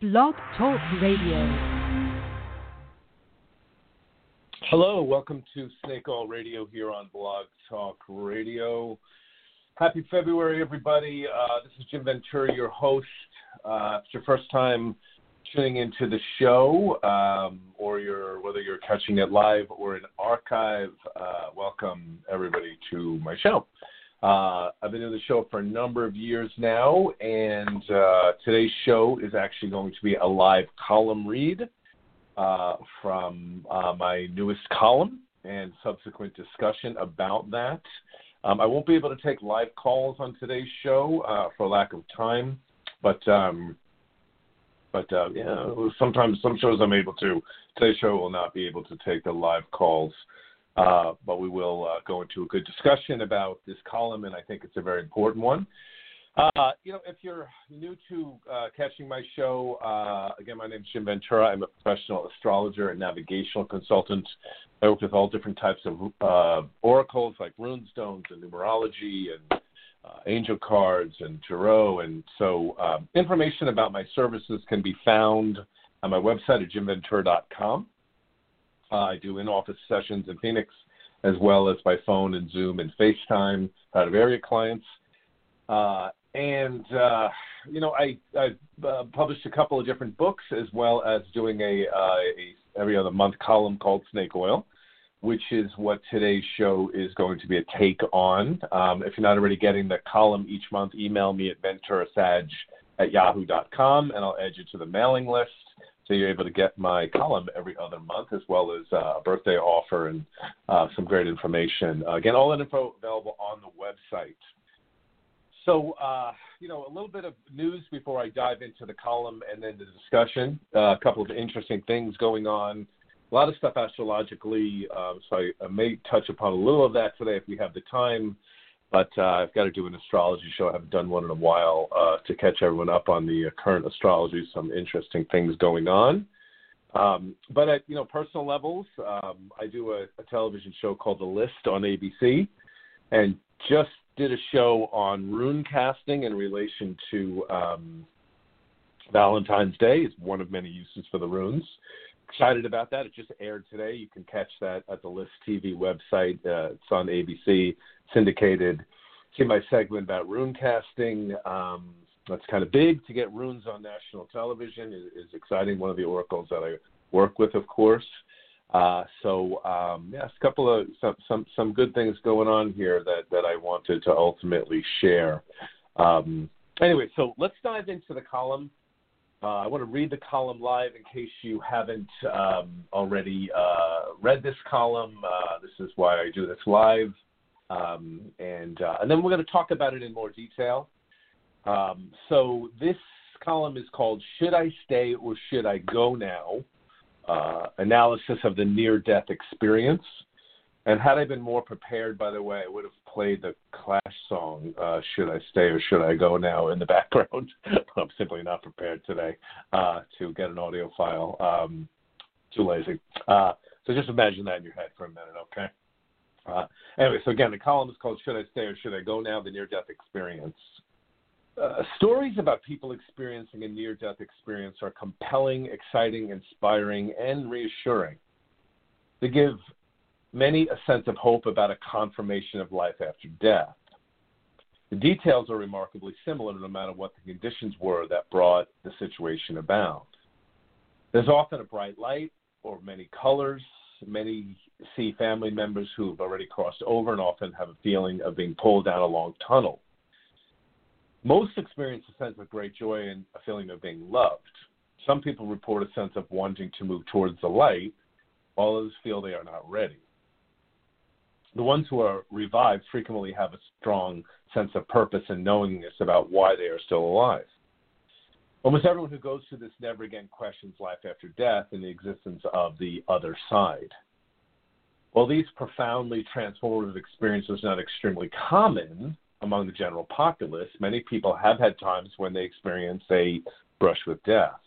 Blog Talk Radio. Hello, welcome to Snake Oil Radio here on Blog Talk Radio. Happy February, everybody. Uh, this is Jim Ventura, your host. Uh, it's your first time tuning into the show, um, or whether you're catching it live or in archive, uh, welcome everybody to my show. Uh, I've been doing the show for a number of years now, and uh, today's show is actually going to be a live column read uh, from uh, my newest column and subsequent discussion about that. Um, I won't be able to take live calls on today's show uh, for lack of time, but um, but uh, yeah, sometimes some shows I'm able to. Today's show will not be able to take the live calls. Uh, but we will uh, go into a good discussion about this column, and I think it's a very important one. Uh, you know, if you're new to uh, catching my show, uh, again, my name is Jim Ventura. I'm a professional astrologer and navigational consultant. I work with all different types of oracles like runestones and numerology and angel cards and tarot. And so, um, information about my services can be found on my website at jimventura.com. Uh, I do in office sessions in Phoenix as well as by phone and Zoom and FaceTime out of area clients. Uh, and, uh, you know, I, I've uh, published a couple of different books as well as doing a, uh, a every other month column called Snake Oil, which is what today's show is going to be a take on. Um, if you're not already getting the column each month, email me at venturasag at yahoo.com and I'll add you to the mailing list so you're able to get my column every other month, as well as uh, a birthday offer and uh, some great information. Uh, again, all that info available on the website. So, uh, you know, a little bit of news before I dive into the column and then the discussion. Uh, a couple of interesting things going on. A lot of stuff astrologically, so I, I may touch upon a little of that today if we have the time. But uh, I've got to do an astrology show. I haven't done one in a while uh, to catch everyone up on the uh, current astrology. Some interesting things going on. Um, but at you know personal levels, um, I do a, a television show called The List on ABC, and just did a show on rune casting in relation to um, Valentine's Day. It's one of many uses for the runes excited about that. It just aired today. You can catch that at the List TV website. Uh, it's on ABC, syndicated. My segment about rune casting. Um, that's kind of big to get runes on national television. is, is exciting. One of the oracles that I work with, of course. Uh, so um, yes, a couple of some, some some good things going on here that that I wanted to ultimately share. Um, anyway, so let's dive into the column. Uh, I want to read the column live in case you haven't um, already uh, read this column. Uh, this is why I do this live. Um, and, uh, and then we're going to talk about it in more detail. Um, so this column is called Should I Stay or Should I Go Now? Uh, analysis of the near death experience. And had I been more prepared, by the way, I would have played the Clash song, uh, Should I Stay or Should I Go Now, in the background. I'm simply not prepared today uh, to get an audio file. Um, too lazy. Uh, so just imagine that in your head for a minute, okay? Uh, anyway, so again, the column is called Should I Stay or Should I Go Now? The Near Death Experience. Uh, stories about people experiencing a near death experience are compelling, exciting, inspiring, and reassuring. They give many a sense of hope about a confirmation of life after death. The details are remarkably similar no matter what the conditions were that brought the situation about. There's often a bright light or many colors. Many see family members who have already crossed over and often have a feeling of being pulled down a long tunnel. Most experience a sense of great joy and a feeling of being loved. Some people report a sense of wanting to move towards the light, while others feel they are not ready. The ones who are revived frequently have a strong sense of purpose and knowingness about why they are still alive. Almost everyone who goes through this never again questions life after death and the existence of the other side. While these profoundly transformative experiences are not extremely common among the general populace, many people have had times when they experience a brush with death.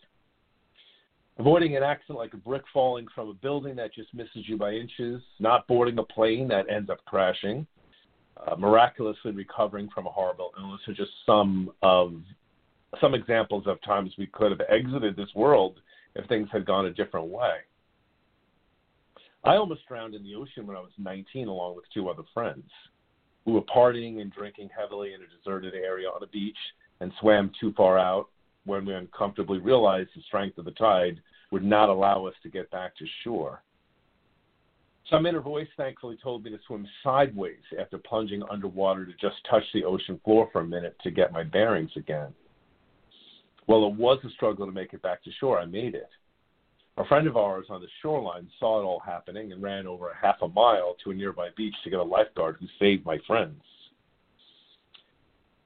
Avoiding an accident like a brick falling from a building that just misses you by inches, not boarding a plane that ends up crashing, uh, miraculously recovering from a horrible illness are just some of some examples of times we could have exited this world if things had gone a different way. I almost drowned in the ocean when I was 19 along with two other friends. We were partying and drinking heavily in a deserted area on a beach and swam too far out when we uncomfortably realized the strength of the tide would not allow us to get back to shore. Some inner voice thankfully told me to swim sideways after plunging underwater to just touch the ocean floor for a minute to get my bearings again. Well, it was a struggle to make it back to shore. I made it. A friend of ours on the shoreline saw it all happening and ran over a half a mile to a nearby beach to get a lifeguard who saved my friends.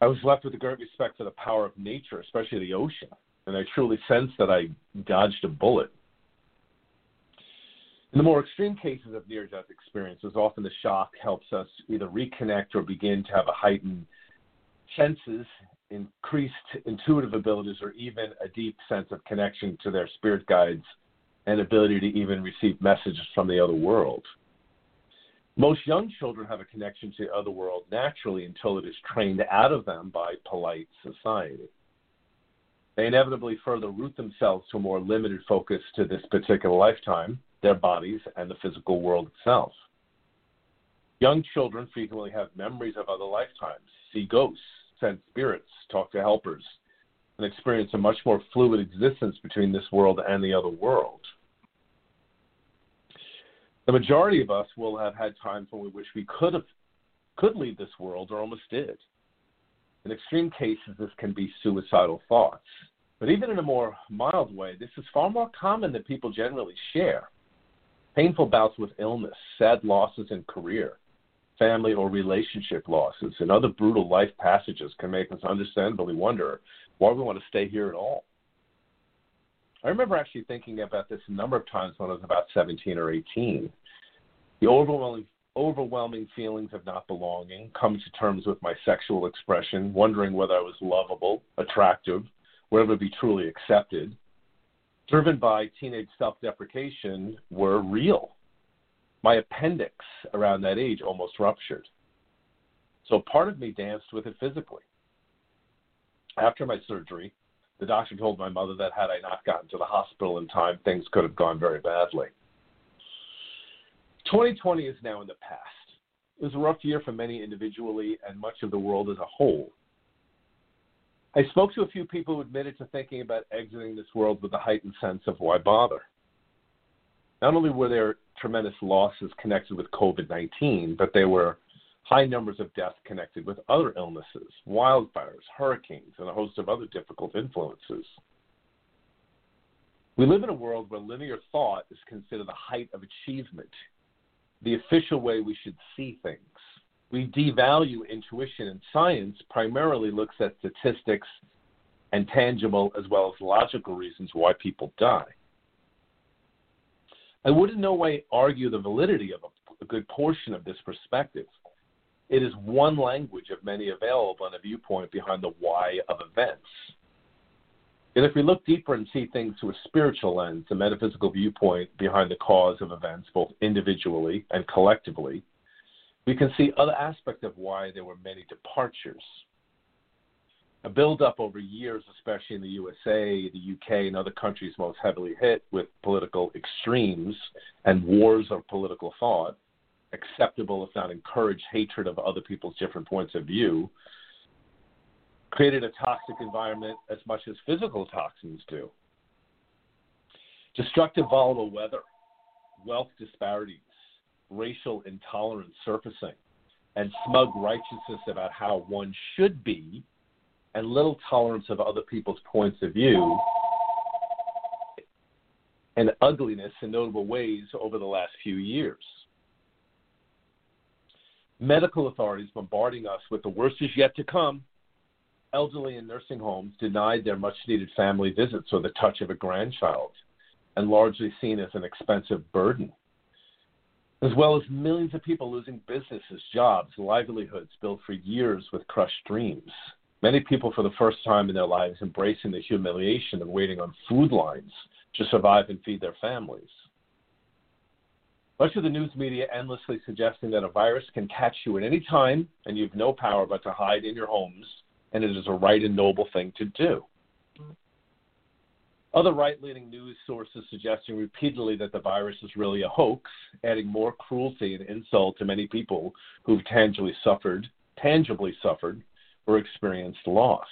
I was left with a great respect for the power of nature, especially the ocean, and I truly sensed that I dodged a bullet. In the more extreme cases of near death experiences, often the shock helps us either reconnect or begin to have a heightened senses, increased intuitive abilities, or even a deep sense of connection to their spirit guides and ability to even receive messages from the other world. Most young children have a connection to the other world naturally until it is trained out of them by polite society. They inevitably further root themselves to a more limited focus to this particular lifetime, their bodies, and the physical world itself. Young children frequently have memories of other lifetimes, see ghosts, sense spirits, talk to helpers, and experience a much more fluid existence between this world and the other world. The majority of us will have had times when we wish we could have could leave this world or almost did. In extreme cases, this can be suicidal thoughts. But even in a more mild way, this is far more common than people generally share. Painful bouts with illness, sad losses in career, family or relationship losses, and other brutal life passages can make us understandably wonder why we want to stay here at all. I remember actually thinking about this a number of times when I was about 17 or 18. The overwhelming, overwhelming feelings of not belonging, coming to terms with my sexual expression, wondering whether I was lovable, attractive, whether to be truly accepted, driven by teenage self deprecation, were real. My appendix around that age almost ruptured. So part of me danced with it physically. After my surgery, the doctor told my mother that had I not gotten to the hospital in time, things could have gone very badly. 2020 is now in the past. It was a rough year for many individually and much of the world as a whole. I spoke to a few people who admitted to thinking about exiting this world with a heightened sense of why bother. Not only were there tremendous losses connected with COVID 19, but there were high numbers of deaths connected with other illnesses, wildfires, hurricanes, and a host of other difficult influences. We live in a world where linear thought is considered the height of achievement, the official way we should see things. We devalue intuition, and science primarily looks at statistics and tangible as well as logical reasons why people die. I would in no way argue the validity of a, good portion of this perspective. It is one language of many available and a viewpoint behind the why of events. And if we look deeper and see things through a spiritual lens, a metaphysical viewpoint behind the cause of events, both individually and collectively, we can see other aspects of why there were many departures. A build-up over years, especially in the USA, the UK, and other countries most heavily hit with political extremes and wars of political thought, acceptable, if not encouraged, hatred of other people's different points of view, created a toxic environment as much as physical toxins do. Destructive volatile weather, wealth disparities, racial intolerance surfacing, and smug righteousness about how one should be, and little tolerance of other people's points of view, and ugliness in notable ways over the last few years medical authorities bombarding us with the worst is yet to come. Elderly in nursing homes denied their much needed family visits or the touch of a grandchild, and largely seen as an expensive burden. As well as millions of people losing businesses, jobs, livelihoods built for years with crushed dreams. Many people, for the first time in their lives, embracing the humiliation of waiting on food lines to survive and feed their families. Much of the news media endlessly suggesting that a virus can catch you at any time and you have no power but to hide in your homes, and it is a right and noble thing to do. Other right leaning news sources suggesting repeatedly that the virus is really a hoax, adding more cruelty and insult to many people who've tangibly suffered, tangibly suffered, or experienced loss.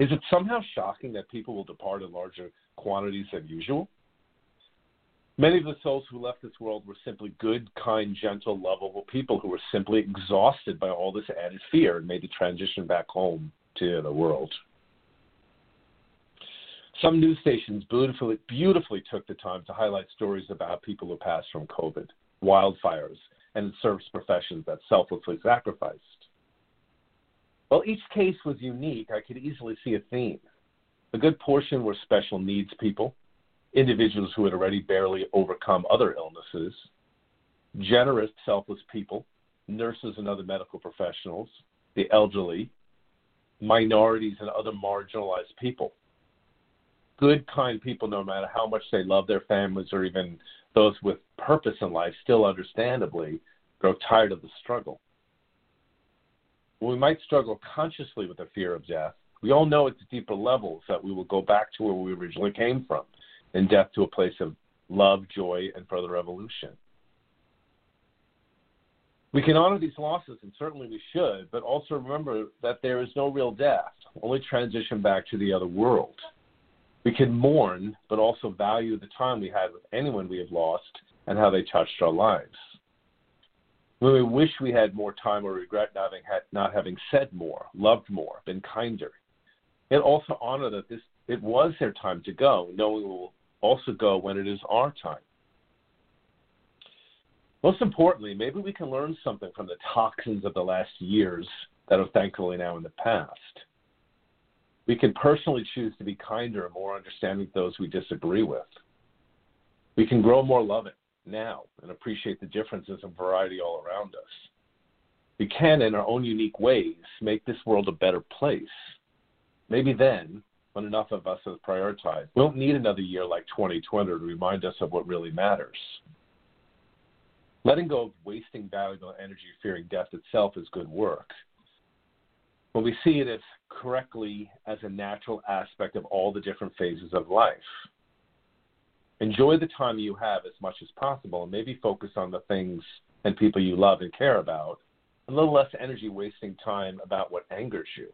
Is it somehow shocking that people will depart in larger quantities than usual? Many of the souls who left this world were simply good, kind, gentle, lovable people who were simply exhausted by all this added fear and made the transition back home to the world. Some news stations beautifully, beautifully took the time to highlight stories about people who passed from COVID, wildfires, and service professions that selflessly sacrificed. While each case was unique, I could easily see a theme. A good portion were special needs people, individuals who had already barely overcome other illnesses, generous, selfless people, nurses and other medical professionals, the elderly, minorities, and other marginalized people. Good, kind people, no matter how much they love their families or even those with purpose in life, still understandably grow tired of the struggle. we might struggle consciously with the fear of death, we all know at the deeper levels that we will go back to where we originally came from and death to a place of love, joy, and further evolution. We can honor these losses, and certainly we should, but also remember that there is no real death, only transition back to the other world. We can mourn, but also value the time we had with anyone we have lost and how they touched our lives. When we wish we had more time or regret not having, had, not having said more, loved more, been kinder, and also honor that this it was their time to go, knowing we will also go when it is our time. Most importantly, maybe we can learn something from the toxins of the last years that are thankfully now in the past. We can personally choose to be kinder and more understanding of those we disagree with. We can grow more loving now and appreciate the differences and variety all around us. We can, in our own unique ways, make this world a better place. Maybe then when enough of us have prioritized. We don't need another year like 2020 to remind us of what really matters. Letting go of wasting valuable energy fearing death itself is good work. When we see it as correctly as a natural aspect of all the different phases of life. Enjoy the time you have as much as possible and maybe focus on the things and people you love and care about, a little less energy wasting time about what angers you.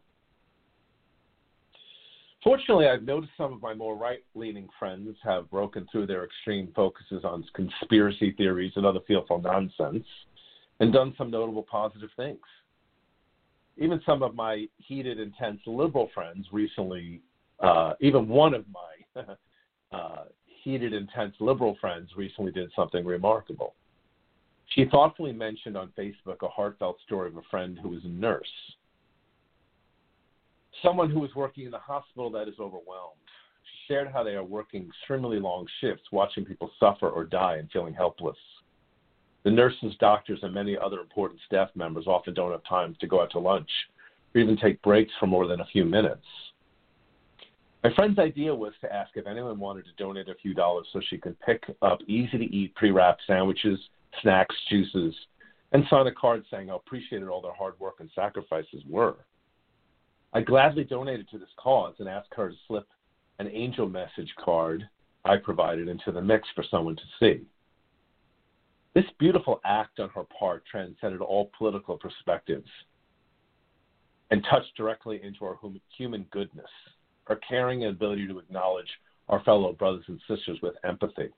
Fortunately, I've noticed some of my more right leaning friends have broken through their extreme focuses on conspiracy theories and other fearful nonsense and done some notable positive things. Even some of my heated, intense liberal friends recently, uh, even one of my uh, heated, intense liberal friends recently did something remarkable. She thoughtfully mentioned on Facebook a heartfelt story of a friend who was a nurse someone who is working in the hospital that is overwhelmed. She shared how they are working extremely long shifts, watching people suffer or die and feeling helpless. The nurses, doctors, and many other important staff members often don't have time to go out to lunch or even take breaks for more than a few minutes. My friend's idea was to ask if anyone wanted to donate a few dollars so she could pick up easy to eat pre wrapped sandwiches, snacks, juices, and sign a card saying how appreciated all their hard work and sacrifices were. I gladly donated to this cause and asked her to slip an angel message card I provided into the mix for someone to see. This beautiful act on her part transcended all political perspectives and touched directly into our human goodness, our caring and ability to acknowledge our fellow brothers and sisters with empathy.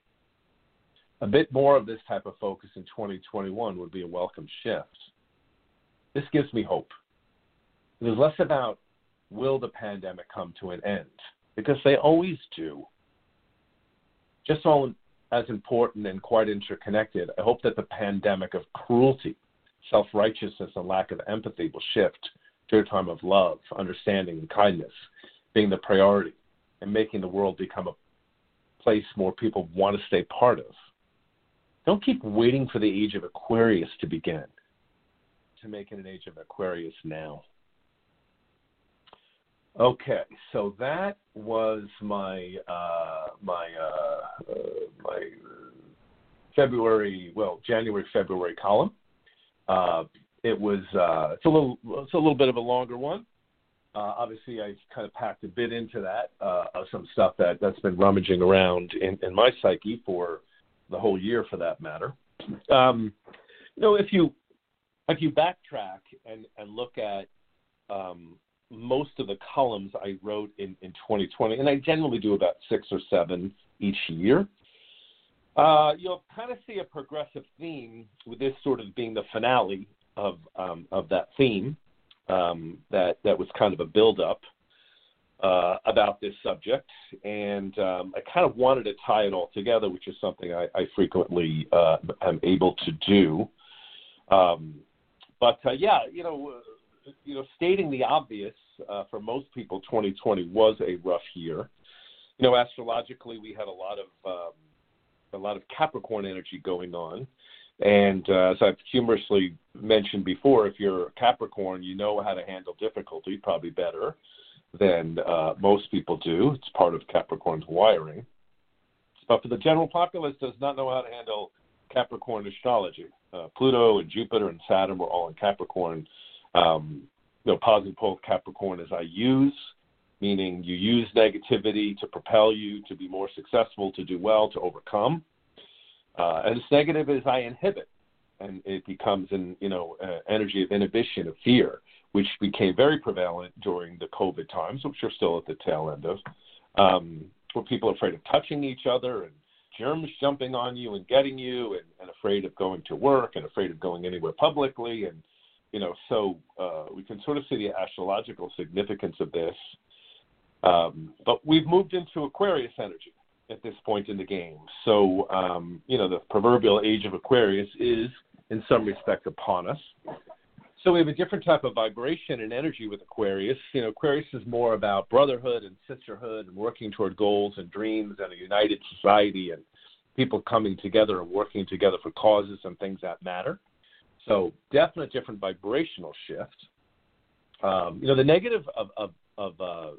A bit more of this type of focus in 2021 would be a welcome shift. This gives me hope. It is less about will the pandemic come to an end, because they always do. Just all as important and quite interconnected, I hope that the pandemic of cruelty, self righteousness, and lack of empathy will shift to a time of love, understanding, and kindness being the priority, and making the world become a place more people want to stay part of. Don't keep waiting for the age of Aquarius to begin to make it an age of Aquarius now. Okay, so that was my uh, my uh, my February, well, January February column. Uh, it was uh, it's a little it's a little bit of a longer one, Uh, obviously, I kind of packed a bit into that uh, of some stuff that that's been rummaging around in, in my psyche for the whole year, for that matter. Um, you know, if you if you backtrack and and look at um, most of the columns I wrote in, in 2020, and I generally do about six or seven each year, uh, you'll kind of see a progressive theme with this sort of being the finale of um, of that theme um, that that was kind of a build-up uh, about this subject, and um, I kind of wanted to tie it all together, which is something I, I frequently uh, am able to do. Um, but uh, yeah, you know, you know, stating the obvious uh, for most people, 2020 was a rough year. You know, astrologically, we had a lot of um, a lot of Capricorn energy going on. And uh, as I've humorously mentioned before, if you're a Capricorn, you know how to handle difficulty probably better than uh, most people do. It's part of Capricorn's wiring. But for the general populace, does not know how to handle Capricorn astrology. Uh, Pluto and Jupiter and Saturn were all in Capricorn. Um, you know, positive pole of Capricorn is I use, meaning you use negativity to propel you to be more successful, to do well, to overcome. Uh, and this negative is I inhibit, and it becomes an you know uh, energy of inhibition of fear, which became very prevalent during the COVID times, which are still at the tail end of, um, where people are afraid of touching each other and germs jumping on you and getting you, and, and afraid of going to work and afraid of going anywhere publicly, and you know so uh, we can sort of see the astrological significance of this. Um, but we've moved into Aquarius energy at this point in the game. So, um, you know, the proverbial age of Aquarius is, in some respect, upon us. So we have a different type of vibration and energy with Aquarius. You know, Aquarius is more about brotherhood and sisterhood and working toward goals and dreams and a united society and people coming together and working together for causes and things that matter. So definite different vibrational shift. Um, you know, the negative of, of, of uh,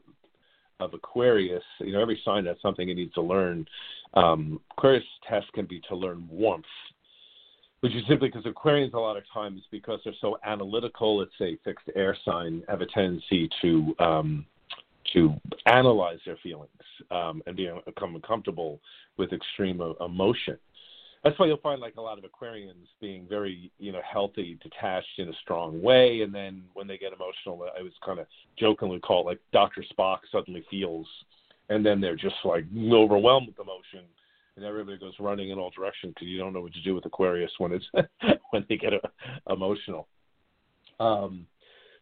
of Aquarius, you know, every sign has something it needs to learn. Um, Aquarius test can be to learn warmth, which is simply because Aquarians a lot of times, because they're so analytical, it's a fixed air sign, have a tendency to um, to analyze their feelings um, and become comfortable with extreme emotion that's why you'll find like a lot of Aquarians being very, you know, healthy, detached in a strong way, and then when they get emotional, I was kind of jokingly call it like Doctor Spock suddenly feels, and then they're just like overwhelmed with emotion, and everybody goes running in all directions because you don't know what to do with Aquarius when it's when they get uh, emotional. Um,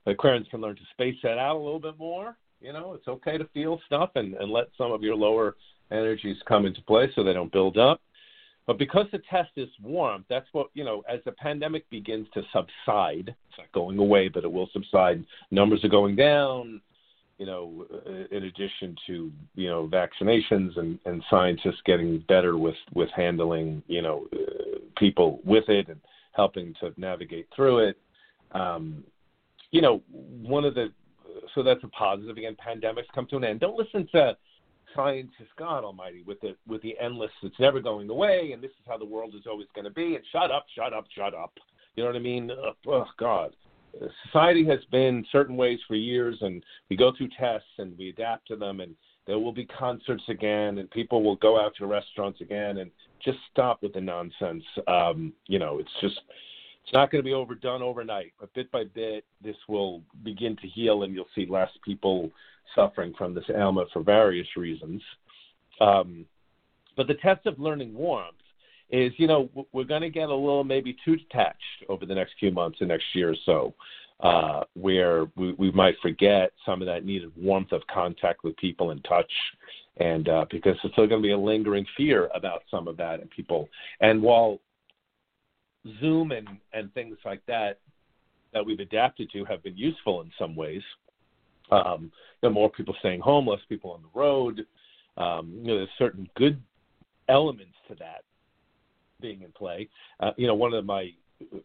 Aquarians can learn to space that out a little bit more. You know, it's okay to feel stuff and, and let some of your lower energies come into play so they don't build up but because the test is warm, that's what, you know, as the pandemic begins to subside, it's not going away, but it will subside. Numbers are going down, you know, uh, in addition to, you know, vaccinations and, and scientists getting better with, with handling, you know, uh, people with it and helping to navigate through it. Um, you know, one of the, so that's a positive. Again, pandemics come to an end. Don't listen to, scientist God Almighty with the with the endless. It's never going away, and this is how the world is always going to be. And shut up, shut up, shut up. You know what I mean? Oh God, society has been certain ways for years, and we go through tests and we adapt to them, and there will be concerts again, and people will go out to restaurants again, and just stop with the nonsense. Um, you know, it's just it's not going to be overdone overnight, but bit by bit, this will begin to heal, and you'll see less people suffering from this ailment for various reasons. Um, but the test of learning warmth is, you know, we're going to get a little maybe too detached over the next few months and next year or so, uh, where we, we might forget some of that needed warmth of contact with people and touch. And uh, because there's still going to be a lingering fear about some of that, and people. And while Zoom and, and things like that that we've adapted to have been useful in some ways, um, you know, more people staying home, less people on the road. Um, you know, there's certain good elements to that being in play. Uh, you know, one of my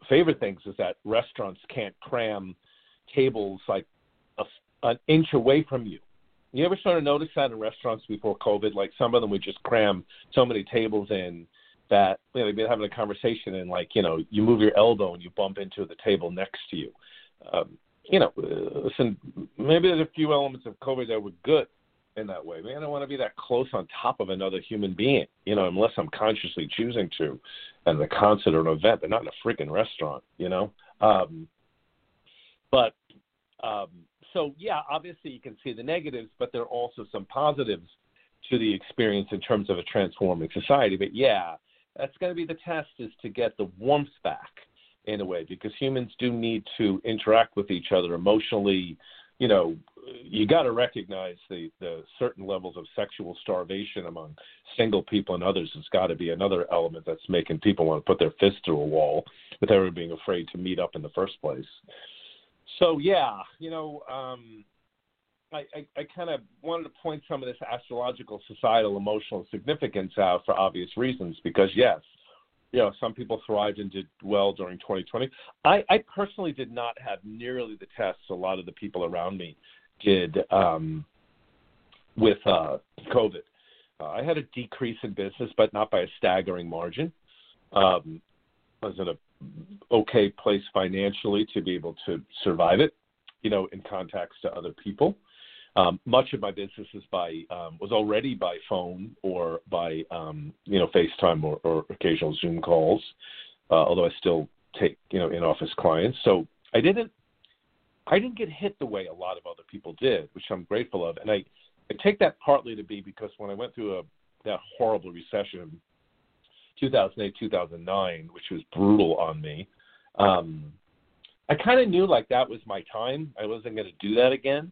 favorite things is that restaurants can't cram tables like a, an inch away from you. You ever sort of notice that in restaurants before COVID? Like some of them would just cram so many tables in that you know they've been having a conversation and like you know you move your elbow and you bump into the table next to you. Um, you know, uh, listen, maybe there's a few elements of COVID that were good in that way. Man, I don't want to be that close on top of another human being, you know, unless I'm consciously choosing to, at a concert or an event, but not in a freaking restaurant, you know. Um, but um, so yeah, obviously you can see the negatives, but there are also some positives to the experience in terms of a transforming society. But yeah, that's going to be the test is to get the warmth back in a way because humans do need to interact with each other emotionally. You know, you got to recognize the the certain levels of sexual starvation among single people and others has got to be another element that's making people want to put their fist through a wall with everyone being afraid to meet up in the first place. So yeah, you know, um, I, I, I kind of wanted to point some of this astrological, societal, emotional significance out for obvious reasons because yes, you know, some people thrived and did well during 2020. I, I personally did not have nearly the tests a lot of the people around me did um, with uh, COVID. Uh, I had a decrease in business, but not by a staggering margin. Um, I was in a okay place financially to be able to survive it, you know, in context to other people. Um, much of my business is by um, was already by phone or by um, you know FaceTime or, or occasional Zoom calls, uh, although I still take you know in office clients. So I didn't I didn't get hit the way a lot of other people did, which I'm grateful of, and I I take that partly to be because when I went through a that horrible recession 2008 2009 which was brutal on me um i kind of knew like that was my time. I wasn't going to do that again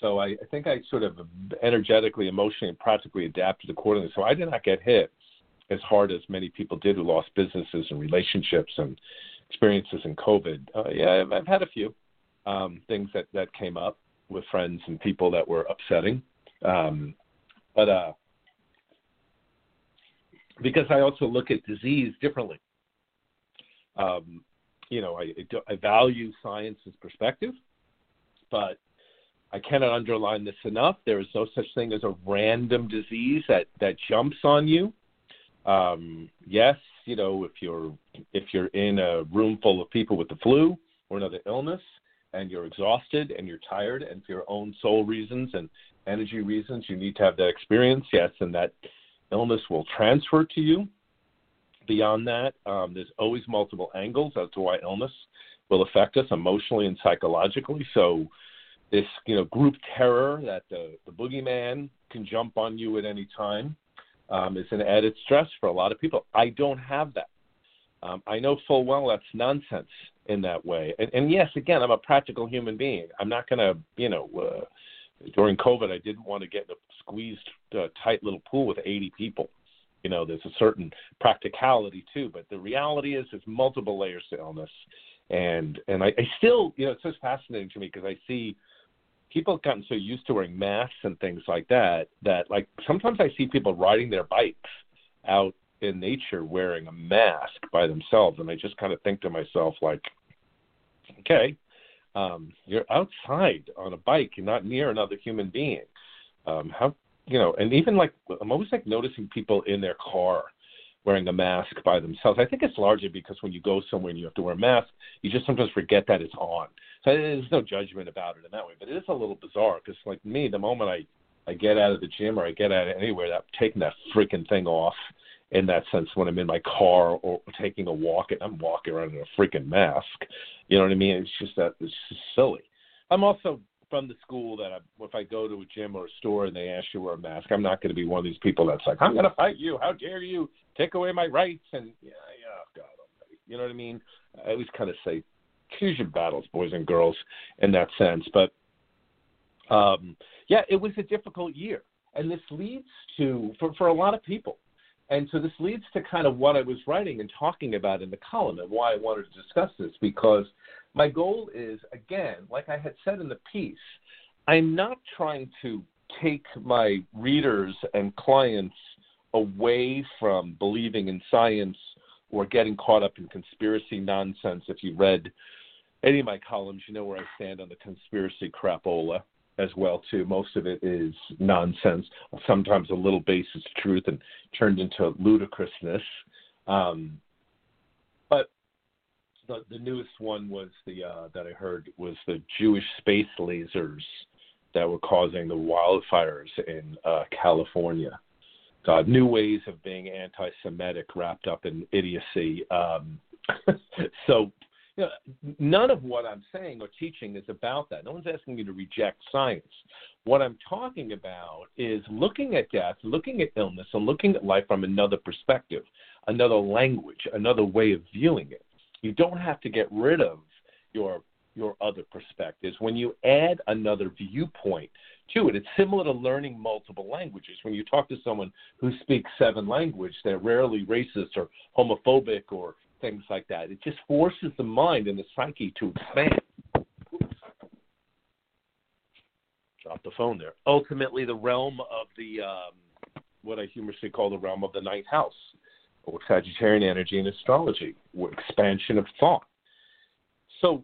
so I, I think i sort of energetically emotionally and practically adapted accordingly. So i did not get hit as hard as many people did who lost businesses and relationships and experiences in covid. Uh, yeah I've, I've had a few um things that that came up with friends and people that were upsetting. Um but uh because I also look at disease differently. Um, you know, I, I value science's perspective, but I cannot underline this enough. There is no such thing as a random disease that that jumps on you. Um, yes, you know, if you're if you're in a room full of people with the flu or another illness, and you're exhausted and you're tired, and for your own soul reasons and energy reasons, you need to have that experience. Yes, and that illness will transfer to you. Beyond that, um, there's always multiple angles as to why illness will affect us emotionally and psychologically. So, this you know group terror that the the boogeyman can jump on you at any time um, is an added stress for a lot of people. I don't have that. Um, I know full well that's nonsense in that way. And, and yes, again, I'm a practical human being. I'm not going to, you know, uh, during COVID, I didn't want to get in a squeezed, uh, tight little pool with 80 people. You know, there's a certain practicality too, but the reality is there's multiple layers to illness, and and I, I still, you know, it's just fascinating to me because I see people have gotten so used to wearing masks and things like that that like sometimes I see people riding their bikes out in nature wearing a mask by themselves, and I just kind of think to myself like, okay, um, you're outside on a bike. You're not near another human being. Um, how you know? And even like I'm always like noticing people in their car wearing a mask by themselves. I think it's largely because when you go somewhere and you have to wear a mask, you just sometimes forget that it's on. So there's no judgment about it in that way, but it is a little bizarre because like me, the moment I I get out of the gym or I get out of anywhere, I'm taking that freaking thing off. In that sense, when I'm in my car or taking a walk, and I'm walking around in a freaking mask, you know what I mean? It's just that it's just silly. I'm also from the school that I, if I go to a gym or a store and they ask you to wear a mask, I'm not going to be one of these people that's like, I'm going to fight you. How dare you take away my rights? And yeah, yeah, God. You know what I mean? I always kind of say, choose your battles, boys and girls, in that sense. But um, yeah, it was a difficult year, and this leads to for for a lot of people and so this leads to kind of what I was writing and talking about in the column and why I wanted to discuss this because my goal is, again, like I had said in the piece, I'm not trying to take my readers and clients away from believing in science or getting caught up in conspiracy nonsense. If you read any of my columns, you know where I stand on the conspiracy crapola as well too. Most of it is nonsense, sometimes a little basis truth, and turned into ludicrousness. Um, but the, the newest one was the uh, that I heard was the Jewish space lasers that were causing the wildfires in uh, California. God, new ways of being anti-Semitic wrapped up in idiocy. Um, so, you know, none of what I'm saying or teaching is about that. No one's asking you to reject science. What I'm talking about is looking at death, looking at illness, and looking at life from another perspective, another language, another way of viewing it. You don't have to get rid of your your other perspectives. When you add another viewpoint to it, it's similar to learning multiple languages. When you talk to someone who speaks seven languages, they're rarely racist or homophobic or things like that. It just forces the mind and the psyche to expand. Drop the phone there. Ultimately, the realm of the um, what I humorously call the realm of the ninth house or Sagittarian energy in astrology, expansion of thought. So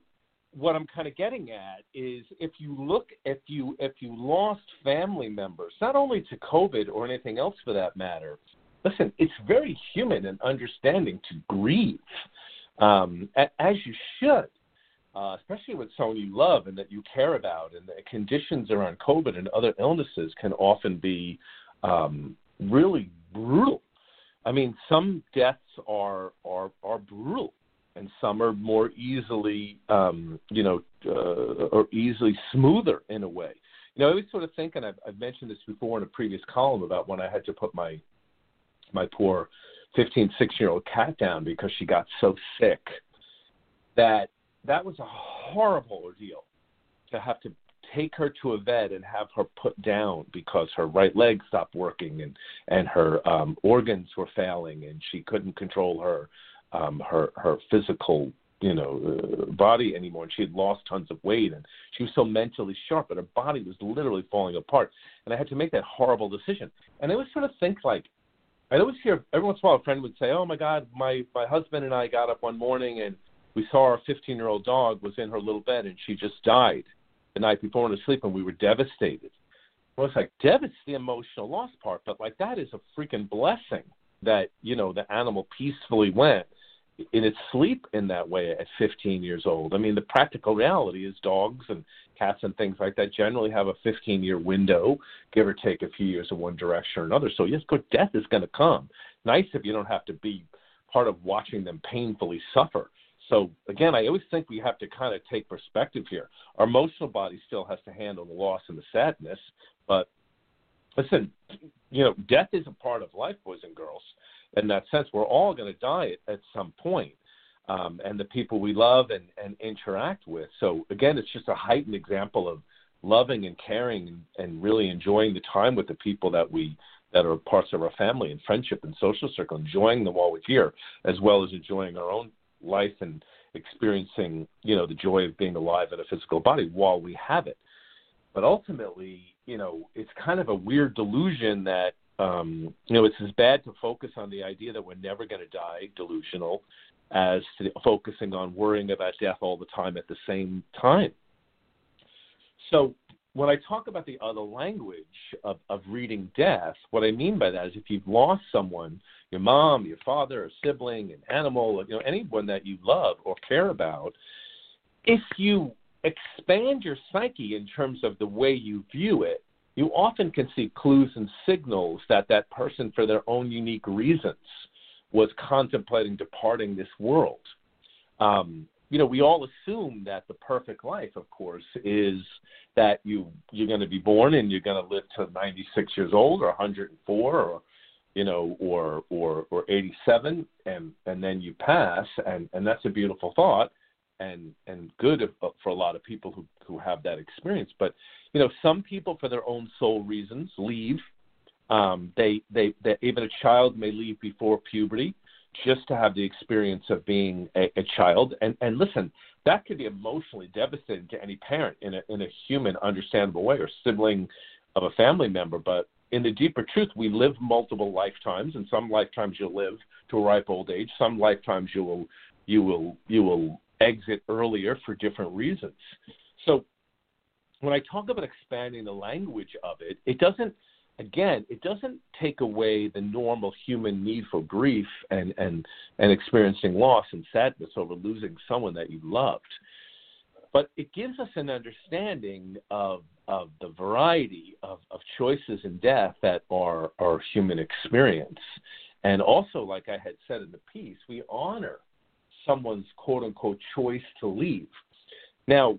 what I'm kind of getting at is if you look if you if you lost family members, not only to COVID or anything else for that matter, listen, it's very human and understanding to grieve, um, as you should, uh, especially with someone you love and that you care about. And the conditions around COVID and other illnesses can often be um, really brutal I mean, some deaths are are are brutal, and some are more easily, um, you know, uh, or easily smoother in a way. You know, I always sort of think, and I've, I've mentioned this before in a previous column about when I had to put my my poor 15, 16 year old cat down because she got so sick that that was a horrible ordeal to have to take her to a vet and have her put down because her right leg stopped working and and her um organs were failing and she couldn't control her um her her physical you know uh, body anymore and she had lost tons of weight and she was so mentally sharp but her body was literally falling apart. And i had to make that horrible decision. And i always sort of think like i always hear every once in a while a friend would say oh my god my my husband and i got up one morning and we saw our 15 year old dog was in her little bed and she just died the night before to sleep, and we were devastated. Well, it's like devastating the emotional loss part, but like that is a freaking blessing that you know the animal peacefully went in its sleep in that way at 15 years old. I mean, the practical reality is dogs and cats and things like that generally have a 15 year window, give or take a few years in one direction or another. So yes, good death is going to come. Nice if you don't have to be part of watching them painfully suffer. So again, I always think we have to kind of take perspective here. Our emotional body still has to handle the loss and the sadness, but listen, you know, death is a part of life, boys and girls. In that sense, we're all going to die at, at some point, um, and the people we love and, and interact with. So again, it's just a heightened example of loving and caring and, and really enjoying the time with the people that we that are parts of our family and friendship and social circle, enjoying them while we're here, as well as enjoying our own life and experiencing, you know, the joy of being alive in a physical body while we have it. But ultimately, you know, it's kind of a weird delusion that um, you know, it's as bad to focus on the idea that we're never going to die, delusional, as to focusing on worrying about death all the time at the same time. So when I talk about the other language of, of reading death, what I mean by that is if you've lost someone, your mom, your father, a sibling, an animal, you know, anyone that you love or care about, if you expand your psyche in terms of the way you view it, you often can see clues and signals that that person, for their own unique reasons, was contemplating departing this world. Um, you know, we all assume that the perfect life, of course, is that you you're going to be born and you're going to live to 96 years old or 104 or you know or or or 87 and and then you pass and and that's a beautiful thought and and good for a lot of people who who have that experience but you know some people for their own soul reasons leave. Um they they, they even a child may leave before puberty just to have the experience of being a, a child. And and listen that could be emotionally devastating to any parent in a in a human understandable way or sibling of a family member. But in the deeper truth we live multiple lifetimes and some lifetimes you'll live to a ripe old age. Some lifetimes you will you will you will exit earlier for different reasons. So when i talk about expanding the language of it it doesn't again, it doesn't take away the normal human need for grief and, and, and experiencing loss and sadness over losing someone that you loved. But it gives us an understanding of, of the variety of, of choices in death that are, are human experience. And also, like I had said in the piece, we honor someone's quote unquote choice to leave. Now,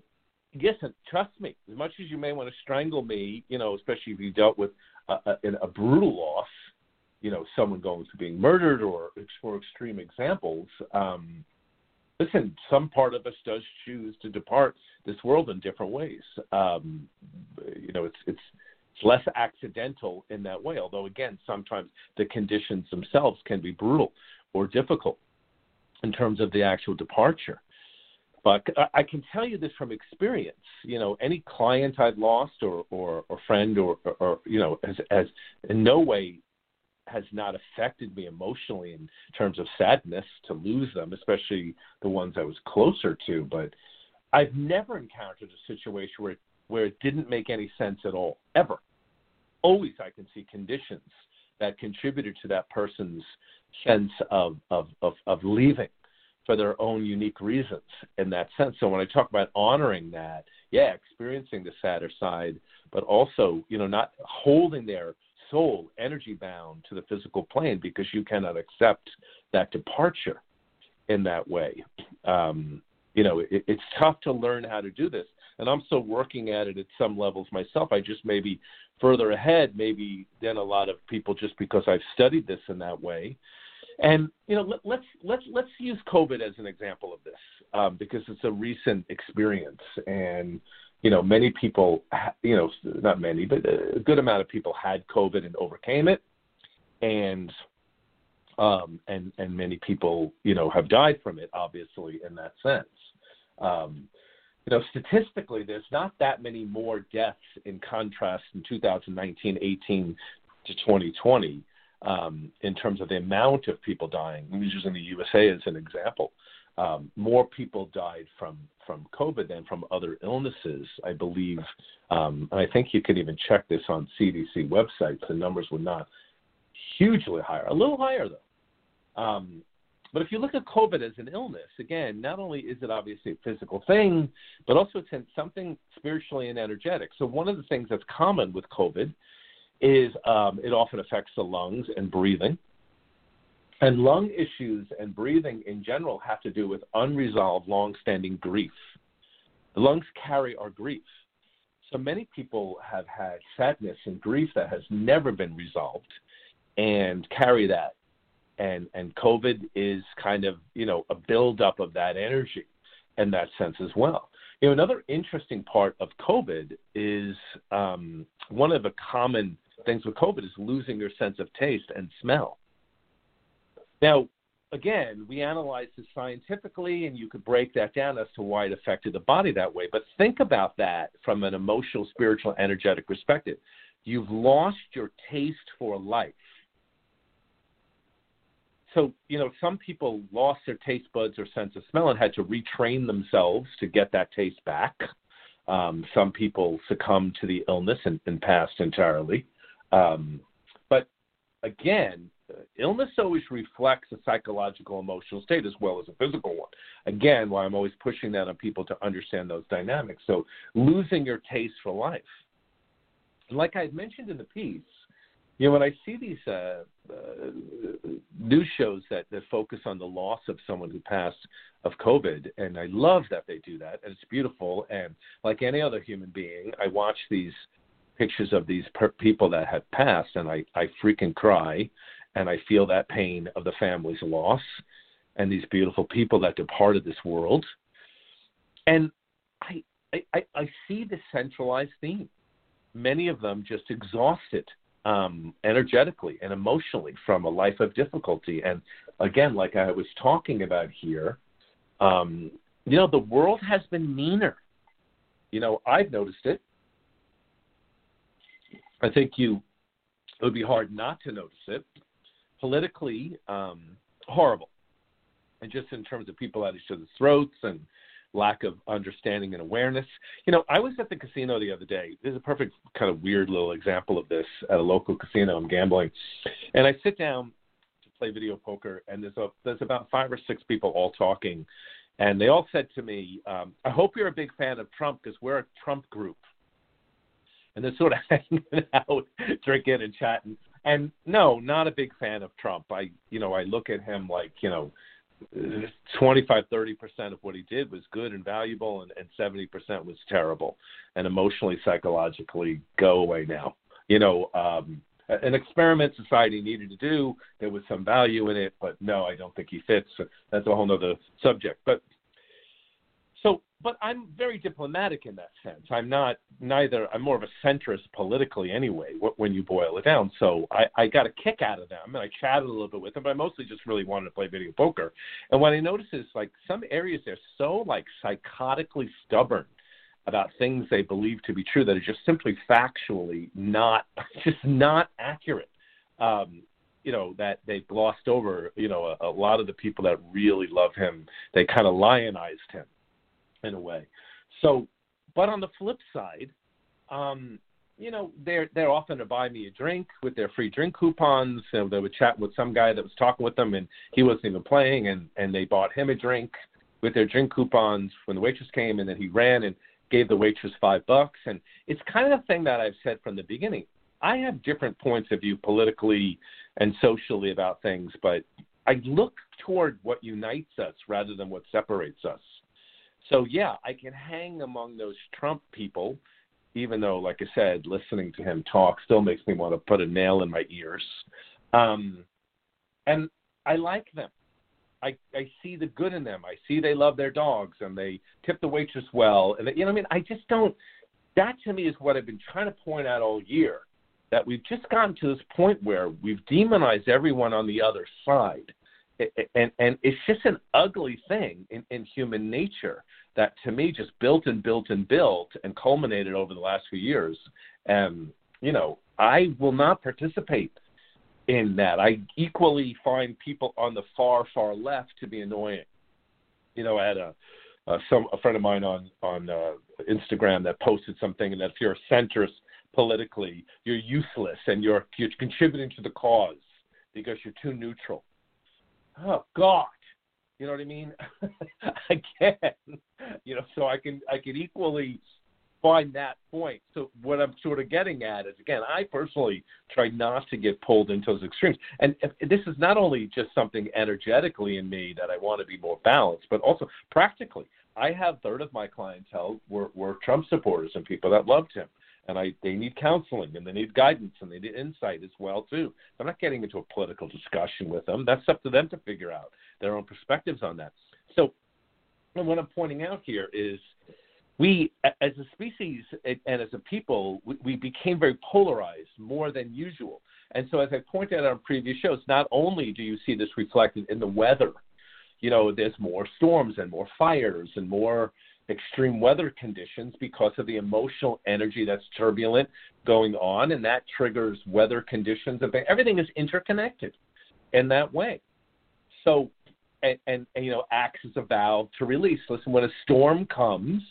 yes, trust me, as much as you may want to strangle me, you know, especially if you dealt with a, a, a brutal loss, you know, someone going to being murdered or for extreme examples, um, listen, some part of us does choose to depart this world in different ways. Um, you know, it's it's it's less accidental in that way. Although again, sometimes the conditions themselves can be brutal or difficult in terms of the actual departure. But I can tell you this from experience. You know, any client I've lost or or, or friend or, or, or you know has, has in no way has not affected me emotionally in terms of sadness to lose them, especially the ones I was closer to. But I've never encountered a situation where where it didn't make any sense at all, ever. Always, I can see conditions that contributed to that person's sense of of of, of leaving for their own unique reasons in that sense. So when I talk about honoring that, yeah, experiencing the sadder side, but also, you know, not holding their soul energy bound to the physical plane because you cannot accept that departure in that way. Um, you know, it, it's tough to learn how to do this. And I'm still working at it at some levels myself. I just may be further ahead, maybe than a lot of people, just because I've studied this in that way. And you know, let, let's let's let's use COVID as an example of this um, because it's a recent experience, and you know, many people, you know, not many, but a good amount of people had COVID and overcame it, and um, and and many people, you know, have died from it, obviously, in that sense. Um, you know, statistically, there's not that many more deaths in contrast in 2019, 18 to 2020 um, in terms of the amount of people dying. I'm using the USA as an example. Um, more people died from from COVID than from other illnesses, I believe. Um, and I think you can even check this on CDC websites. The numbers were not hugely higher, a little higher though. Um, but if you look at COVID as an illness, again, not only is it obviously a physical thing, but also it's something spiritually and energetic. So one of the things that's common with COVID is um, it often affects the lungs and breathing. And lung issues and breathing in general have to do with unresolved, long-standing grief. The lungs carry our grief. So many people have had sadness and grief that has never been resolved and carry that. And, and COVID is kind of, you know, a buildup of that energy in that sense as well. You know, another interesting part of COVID is um, one of the common things with COVID is losing your sense of taste and smell. Now, again, we analyze this scientifically, and you could break that down as to why it affected the body that way. But think about that from an emotional, spiritual, energetic perspective. You've lost your taste for life. So, you know, some people lost their taste buds or sense of smell and had to retrain themselves to get that taste back. Um, some people succumbed to the illness and, and passed entirely. Um, but again, illness always reflects a psychological, emotional state as well as a physical one. Again, why I'm always pushing that on people to understand those dynamics. So, losing your taste for life. And like I had mentioned in the piece, you know, when I see these uh, uh, news shows that, that focus on the loss of someone who passed of COVID, and I love that they do that, and it's beautiful. And like any other human being, I watch these pictures of these per- people that have passed, and I, I freaking cry, and I feel that pain of the family's loss, and these beautiful people that departed this world, and I I, I see the centralized theme. Many of them just exhausted um, energetically and emotionally from a life of difficulty. And again, like I was talking about here, um, you know, the world has been meaner. You know, I've noticed it. I think you it would be hard not to notice it. Politically, um, horrible, and just in terms of people at each other's throats and lack of understanding and awareness. You know, I was at the casino the other day. This is a perfect kind of weird little example of this at a local casino. I'm gambling, and I sit down to play video poker, and there's a there's about five or six people all talking, and they all said to me, um, "I hope you're a big fan of Trump because we're a Trump group." And they're sort of hanging out, drinking and chatting. And no, not a big fan of Trump. I, you know, I look at him like, you know, 25 30 percent of what he did was good and valuable and, and 70 percent was terrible and emotionally psychologically go away now you know um an experiment society needed to do there was some value in it but no i don't think he fits that's a whole other subject but but I'm very diplomatic in that sense. I'm not neither. I'm more of a centrist politically anyway. When you boil it down, so I, I got a kick out of them, and I chatted a little bit with them. But I mostly just really wanted to play video poker. And what I noticed is like some areas they're so like psychotically stubborn about things they believe to be true that are just simply factually not just not accurate. Um, you know that they glossed over. You know a, a lot of the people that really love him, they kind of lionized him in a way. So, but on the flip side, um, you know, they're they're often to buy me a drink with their free drink coupons. Know, they would chat with some guy that was talking with them, and he wasn't even playing, and and they bought him a drink with their drink coupons when the waitress came, and then he ran and gave the waitress five bucks. And it's kind of the thing that I've said from the beginning. I have different points of view politically and socially about things, but I look toward what unites us rather than what separates us. So yeah, I can hang among those Trump people, even though, like I said, listening to him talk still makes me want to put a nail in my ears. Um, and I like them. I I see the good in them. I see they love their dogs and they tip the waitress well. And they, you know what I mean? I just don't. That to me is what I've been trying to point out all year. That we've just gotten to this point where we've demonized everyone on the other side and and it's just an ugly thing in, in human nature that to me just built and built and built and culminated over the last few years. And you know, I will not participate in that. I equally find people on the far far left to be annoying. You know, I had a some a friend of mine on on uh, Instagram that posted something, and that if you're a centrist politically, you're useless and you're you're contributing to the cause because you're too neutral oh God, you know what I mean? Again, you know, so I can I can equally find that point. So what I'm sort of getting at is again, I personally try not to get pulled into those extremes. And if, this is not only just something energetically in me that I want to be more balanced, but also practically. I have third of my clientele were, were Trump supporters and people that loved him and I they need counseling and they need guidance and they need insight as well too. I'm not getting into a political discussion with them. That's up to them to figure out their own perspectives on that. So, what I'm pointing out here is we, as a species and as a people, we became very polarized more than usual. And so, as I pointed out on previous shows, not only do you see this reflected in the weather, you know, there's more storms and more fires and more extreme weather conditions because of the emotional energy that's turbulent going on, and that triggers weather conditions. Everything is interconnected in that way. So, and, and, and, you know, acts as a valve to release. Listen, when a storm comes,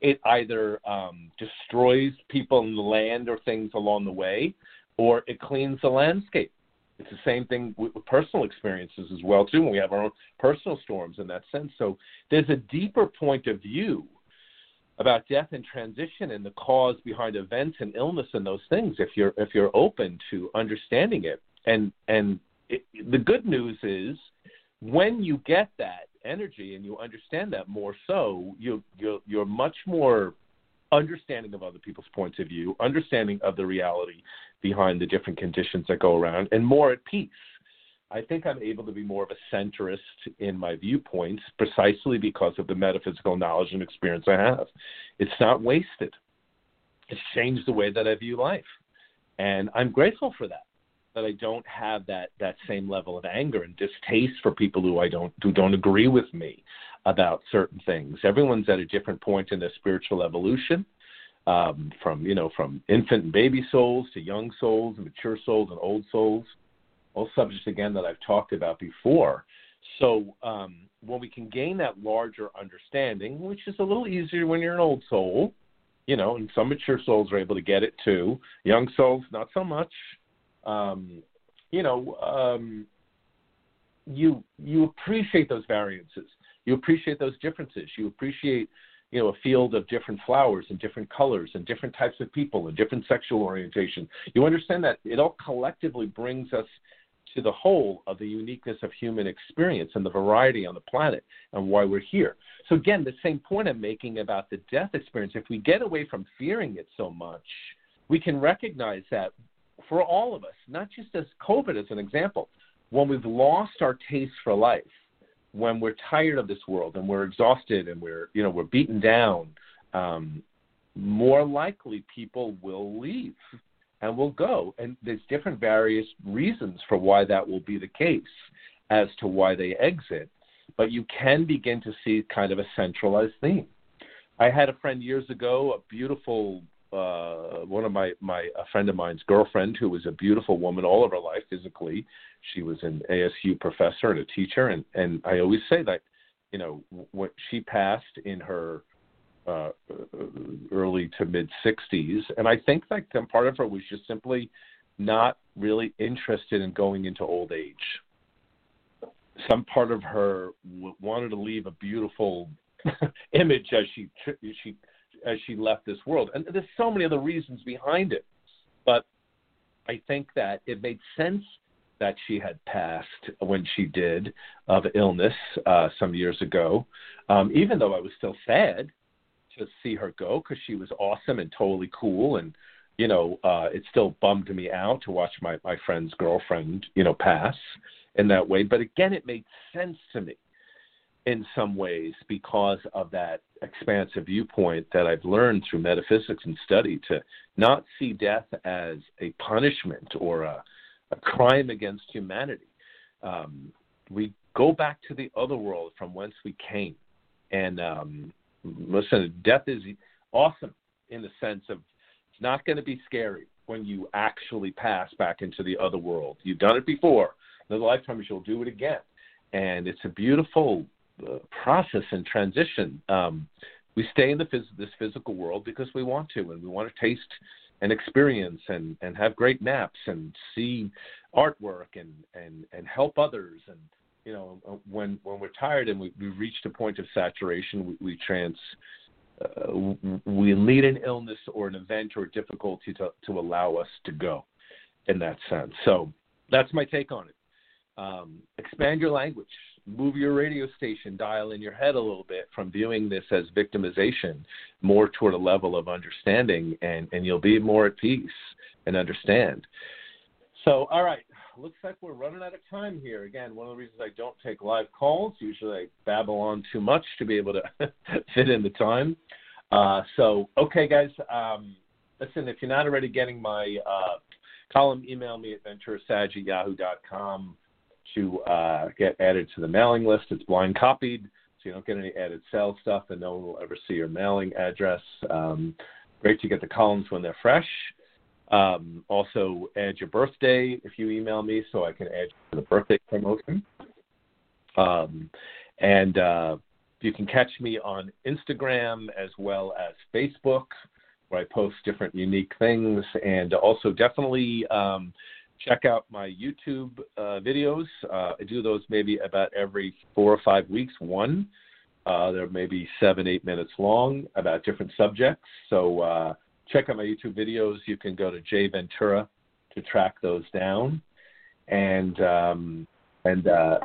it either um, destroys people and the land or things along the way, or it cleans the landscape. It's the same thing with personal experiences as well too. When we have our own personal storms in that sense, so there's a deeper point of view about death and transition and the cause behind events and illness and those things. If you're if you're open to understanding it, and and it, the good news is when you get that energy and you understand that more so, you you're, you're much more understanding of other people's points of view, understanding of the reality behind the different conditions that go around, and more at peace. I think I'm able to be more of a centrist in my viewpoints precisely because of the metaphysical knowledge and experience I have. It's not wasted. It's changed the way that I view life. And I'm grateful for that. That I don't have that that same level of anger and distaste for people who I don't who don't agree with me about certain things. Everyone's at a different point in their spiritual evolution um, from you know from infant and baby souls to young souls mature souls and old souls, all subjects again that I've talked about before. So um, when we can gain that larger understanding, which is a little easier when you're an old soul, you know, and some mature souls are able to get it too. Young souls, not so much. Um, you know, um, you you appreciate those variances. You appreciate those differences. You appreciate, you know, a field of different flowers and different colors and different types of people and different sexual orientation. You understand that it all collectively brings us to the whole of the uniqueness of human experience and the variety on the planet and why we're here. So, again, the same point I'm making about the death experience, if we get away from fearing it so much, we can recognize that for all of us, not just as COVID as an example, when we've lost our taste for life, when we're tired of this world and we're exhausted and we're you know we're beaten down, um, more likely people will leave and will go. And there's different various reasons for why that will be the case as to why they exit. But you can begin to see kind of a centralized theme. I had a friend years ago, a beautiful uh, one of my my a friend of mine's girlfriend who was a beautiful woman all of her life physically. She was an ASU professor and a teacher, and and I always say that, you know, when she passed in her uh, early to mid 60s, and I think that some part of her was just simply not really interested in going into old age. Some part of her w- wanted to leave a beautiful image as she she as she left this world. And there's so many other reasons behind it. But I think that it made sense that she had passed when she did of illness uh, some years ago, um, even though I was still sad to see her go because she was awesome and totally cool. And, you know, uh, it still bummed me out to watch my, my friend's girlfriend, you know, pass in that way. But again, it made sense to me in some ways because of that expansive viewpoint that I've learned through metaphysics and study to not see death as a punishment or a, a crime against humanity. Um, we go back to the other world from whence we came. And um, listen, death is awesome in the sense of it's not going to be scary when you actually pass back into the other world. You've done it before. In the lifetimes, you'll do it again. And it's a beautiful process and transition. Um, we stay in the phys- this physical world because we want to, and we want to taste and experience and, and have great naps and see artwork and, and, and help others. And you know, when when we're tired and we, we reached a point of saturation, we, we trans uh, we need an illness or an event or difficulty to to allow us to go in that sense. So that's my take on it. Um, expand your language move your radio station dial in your head a little bit from viewing this as victimization more toward a level of understanding and, and you'll be more at peace and understand. So, all right, looks like we're running out of time here. Again, one of the reasons I don't take live calls, usually I babble on too much to be able to fit in the time. Uh, so, okay, guys, um, listen, if you're not already getting my uh, column, email me at venturasaj at yahoo.com to uh, get added to the mailing list. It's blind copied, so you don't get any added sales stuff, and no one will ever see your mailing address. Um, great to get the columns when they're fresh. Um, also, add your birthday if you email me, so I can add you to the birthday promotion. Um, and uh, you can catch me on Instagram as well as Facebook, where I post different unique things, and also definitely um, check out my YouTube uh, videos. Uh, I do those maybe about every four or five weeks. One, uh, they're maybe seven, eight minutes long about different subjects. So uh, check out my YouTube videos. You can go to Jay Ventura to track those down, and um, and uh,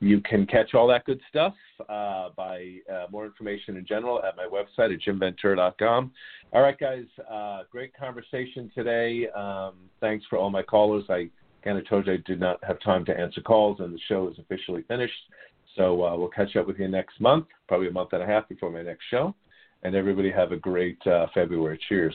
you can catch all that good stuff uh, by uh, more information in general at my website at jimventura.com. All right, guys, uh, great conversation today. Um, thanks for all my callers. I kind of told you I did not have time to answer calls, and the show is officially finished. So uh, we'll catch up with you next month, probably a month and a half before my next show. And everybody have a great uh, February. Cheers.